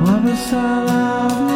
on the side.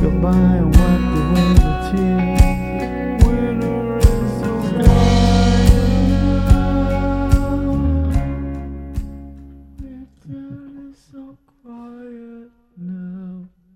goodbye